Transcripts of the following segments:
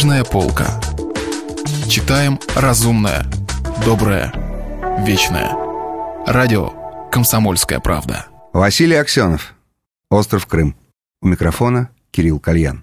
Книжная полка. Читаем разумное, доброе, вечное. Радио «Комсомольская правда». Василий Аксенов. Остров Крым. У микрофона Кирилл Кальян.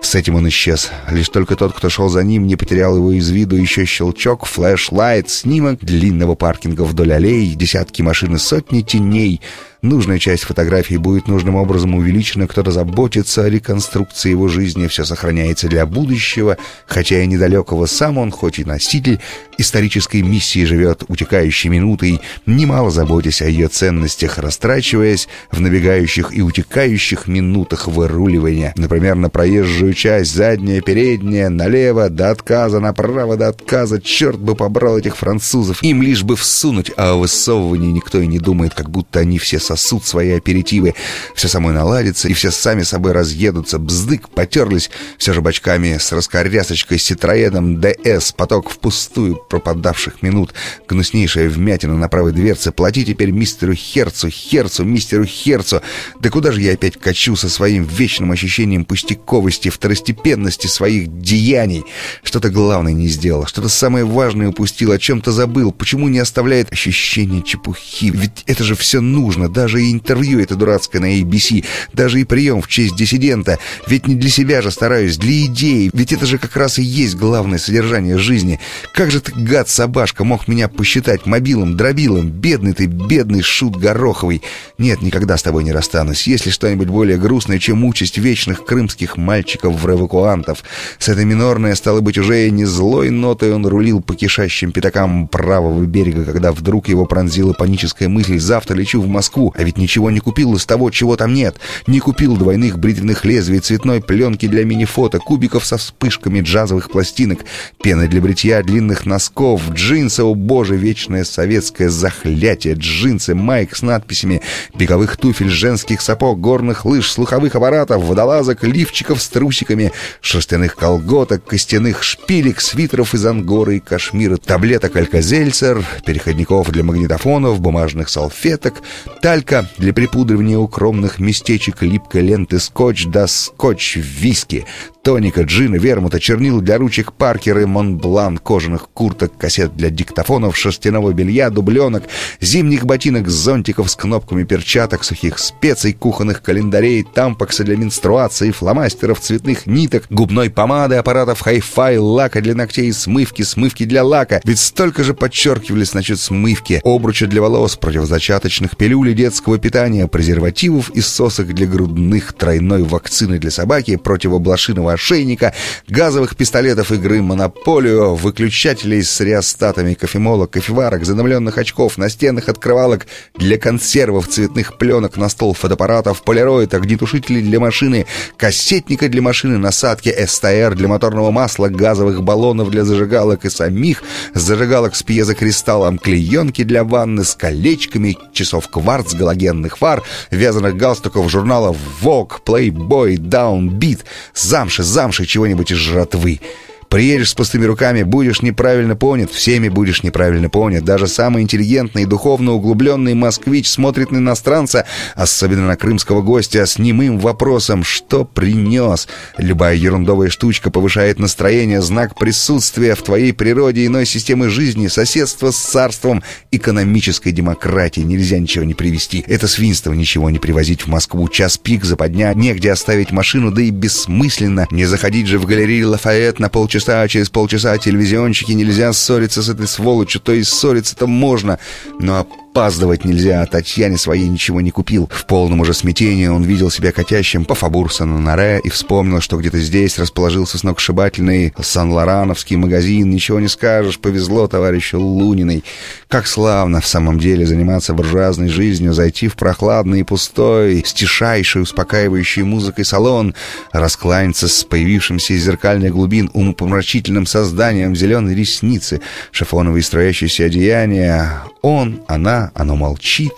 С этим он исчез. Лишь только тот, кто шел за ним, не потерял его из виду. Еще щелчок, флеш-лайт, снимок длинного паркинга вдоль аллей, десятки машин и сотни теней — Нужная часть фотографии будет нужным образом увеличена, кто-то заботится о реконструкции его жизни, все сохраняется для будущего, хотя и недалекого сам он, хоть и носитель исторической миссии, живет утекающей минутой, немало заботясь о ее ценностях, растрачиваясь в набегающих и утекающих минутах выруливания. Например, на проезжую часть, задняя, передняя, налево, до отказа, направо, до отказа. Черт бы побрал этих французов. Им лишь бы всунуть, а о высовывании никто и не думает, как будто они все сосут свои аперитивы. Все самой наладится, и все сами собой разъедутся. Бздык, потерлись все же бочками с раскорясочкой, с ситроедом ДС, поток впустую пропадавших минут. Гнуснейшая вмятина на правой дверце. Плати теперь мистеру Херцу, Херцу, мистеру Херцу. Да куда же я опять качу со своим вечным ощущением пустяковости, второстепенности своих деяний? Что-то главное не сделал, что-то самое важное упустил, о чем-то забыл. Почему не оставляет ощущение чепухи? Ведь это же все нужно, да? Даже и интервью это дурацкое на ABC, даже и прием в честь диссидента. Ведь не для себя же стараюсь, для идеи. Ведь это же как раз и есть главное содержание жизни. Как же ты, гад-собашка, мог меня посчитать мобилом, дробилом? Бедный ты, бедный шут Гороховый. Нет, никогда с тобой не расстанусь. Если что-нибудь более грустное, чем участь вечных крымских мальчиков-эвакуантов. С этой минорной, стало быть, уже не злой нотой он рулил по кишащим пятакам правого берега, когда вдруг его пронзила паническая мысль «Завтра лечу в Москву, а ведь ничего не купил из того, чего там нет. Не купил двойных бритвенных лезвий, цветной пленки для мини-фото, кубиков со вспышками джазовых пластинок, пены для бритья, длинных носков, джинсы, о боже, вечное советское захлятие, джинсы, майк с надписями, беговых туфель, женских сапог, горных лыж, слуховых аппаратов, водолазок, лифчиков с трусиками, шерстяных колготок, костяных шпилек, свитеров из ангоры и кашмира, таблеток алькозельцер, переходников для магнитофонов, бумажных салфеток, талька для припудривания укромных местечек, липкой ленты скотч да скотч виски, тоника, джина, вермута, чернил для ручек Паркера и Монблан, кожаных курток, кассет для диктофонов, шерстяного белья, дубленок, зимних ботинок, зонтиков с кнопками перчаток, сухих специй, кухонных календарей, тампокса для менструации, фломастеров, цветных ниток, губной помады, аппаратов хай-фай, лака для ногтей, смывки, смывки для лака. Ведь столько же подчеркивались насчет смывки, обруча для волос, противозачаточных пилюлей, детского питания, презервативов и сосок для грудных, тройной вакцины для собаки, противоблошиного ошейника, газовых пистолетов игры «Монополию», выключателей с реостатами, кофемолок, кофеварок, задымленных очков, настенных открывалок для консервов, цветных пленок на стол фотоаппаратов, полироид, огнетушителей для машины, кассетника для машины, насадки СТР для моторного масла, газовых баллонов для зажигалок и самих зажигалок с пьезокристаллом, клеенки для ванны с колечками, часов кварц, галогенных фар, вязаных галстуков, журналов Vogue, Playboy, Downbeat, замши замши, чего-нибудь из жратвы. Приедешь с пустыми руками, будешь неправильно понят, всеми будешь неправильно понят. Даже самый интеллигентный и духовно углубленный москвич смотрит на иностранца, особенно на крымского гостя, с немым вопросом «Что принес?». Любая ерундовая штучка повышает настроение, знак присутствия в твоей природе иной системы жизни, соседство с царством экономической демократии. Нельзя ничего не привезти. Это свинство ничего не привозить в Москву. Час пик, западня, негде оставить машину, да и бессмысленно. Не заходить же в галерею Лафайет на полчаса часа, а через полчаса телевизионщики нельзя ссориться с этой сволочью, то есть ссориться-то можно, но опаздывать нельзя, а Татьяне своей ничего не купил. В полном уже смятении он видел себя катящим по Фабурса на Наре и вспомнил, что где-то здесь расположился сногсшибательный Сан-Лорановский магазин. Ничего не скажешь, повезло товарищу Луниной. Как славно в самом деле заниматься буржуазной жизнью, зайти в прохладный и пустой, с тишайшей, успокаивающей музыкой салон, раскланяться с появившимся из зеркальных глубин умопомрачительным созданием зеленой ресницы, шифоновые строящиеся одеяния. Он, она, оно молчит,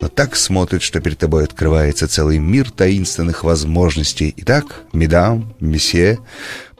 но так смотрит, что перед тобой открывается целый мир таинственных возможностей. Итак, медам, месье,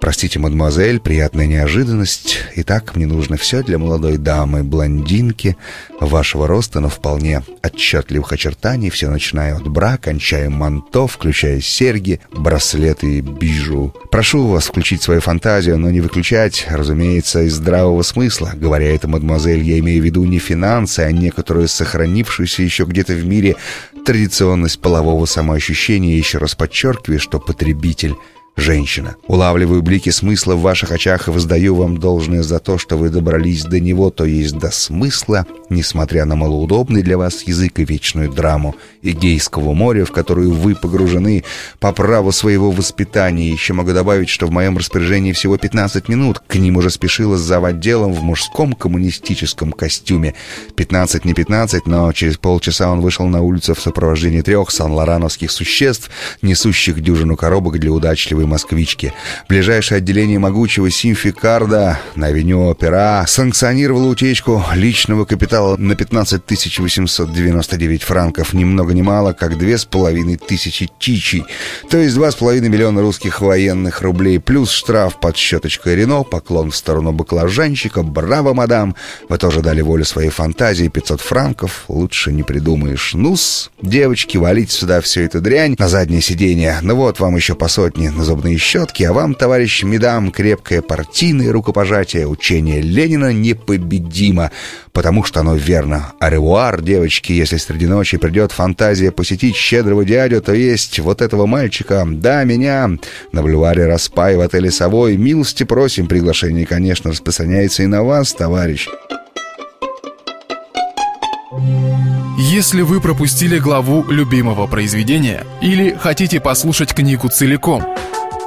Простите, мадемуазель, приятная неожиданность. Итак, мне нужно все для молодой дамы, блондинки, вашего роста, но вполне отчетливых очертаний, все начиная от бра, кончая манто, включая серьги, браслеты и бижу. Прошу вас включить свою фантазию, но не выключать, разумеется, из здравого смысла. Говоря это, мадемуазель, я имею в виду не финансы, а некоторую сохранившуюся еще где-то в мире традиционность полового самоощущения, еще раз подчеркиваю, что потребитель женщина. Улавливаю блики смысла в ваших очах и воздаю вам должное за то, что вы добрались до него, то есть до смысла, несмотря на малоудобный для вас язык и вечную драму Эгейского моря, в которую вы погружены по праву своего воспитания. Еще могу добавить, что в моем распоряжении всего 15 минут. К ним уже спешила за отделом в мужском коммунистическом костюме. 15 не 15, но через полчаса он вышел на улицу в сопровождении трех сан-лорановских существ, несущих дюжину коробок для удачливой москвички. Ближайшее отделение могучего Симфикарда на авеню Опера санкционировало утечку личного капитала на 15 899 франков, ни много ни мало, как две с половиной тысячи чичей, то есть два с половиной миллиона русских военных рублей, плюс штраф под щеточкой Рено, поклон в сторону баклажанщика, браво, мадам, вы тоже дали волю своей фантазии, 500 франков, лучше не придумаешь. Нус, девочки, валите сюда всю эту дрянь на заднее сиденье, ну вот вам еще по сотне на зубные щетки, а вам, товарищ Медам, крепкое партийное рукопожатие. Учение Ленина непобедимо, потому что оно верно. Аревуар, девочки, если среди ночи придет фантазия посетить щедрого дядю, то есть вот этого мальчика, да, меня, на бульваре Распай в отеле «Совой». Милости просим, приглашение, конечно, распространяется и на вас, товарищ. Если вы пропустили главу любимого произведения или хотите послушать книгу целиком –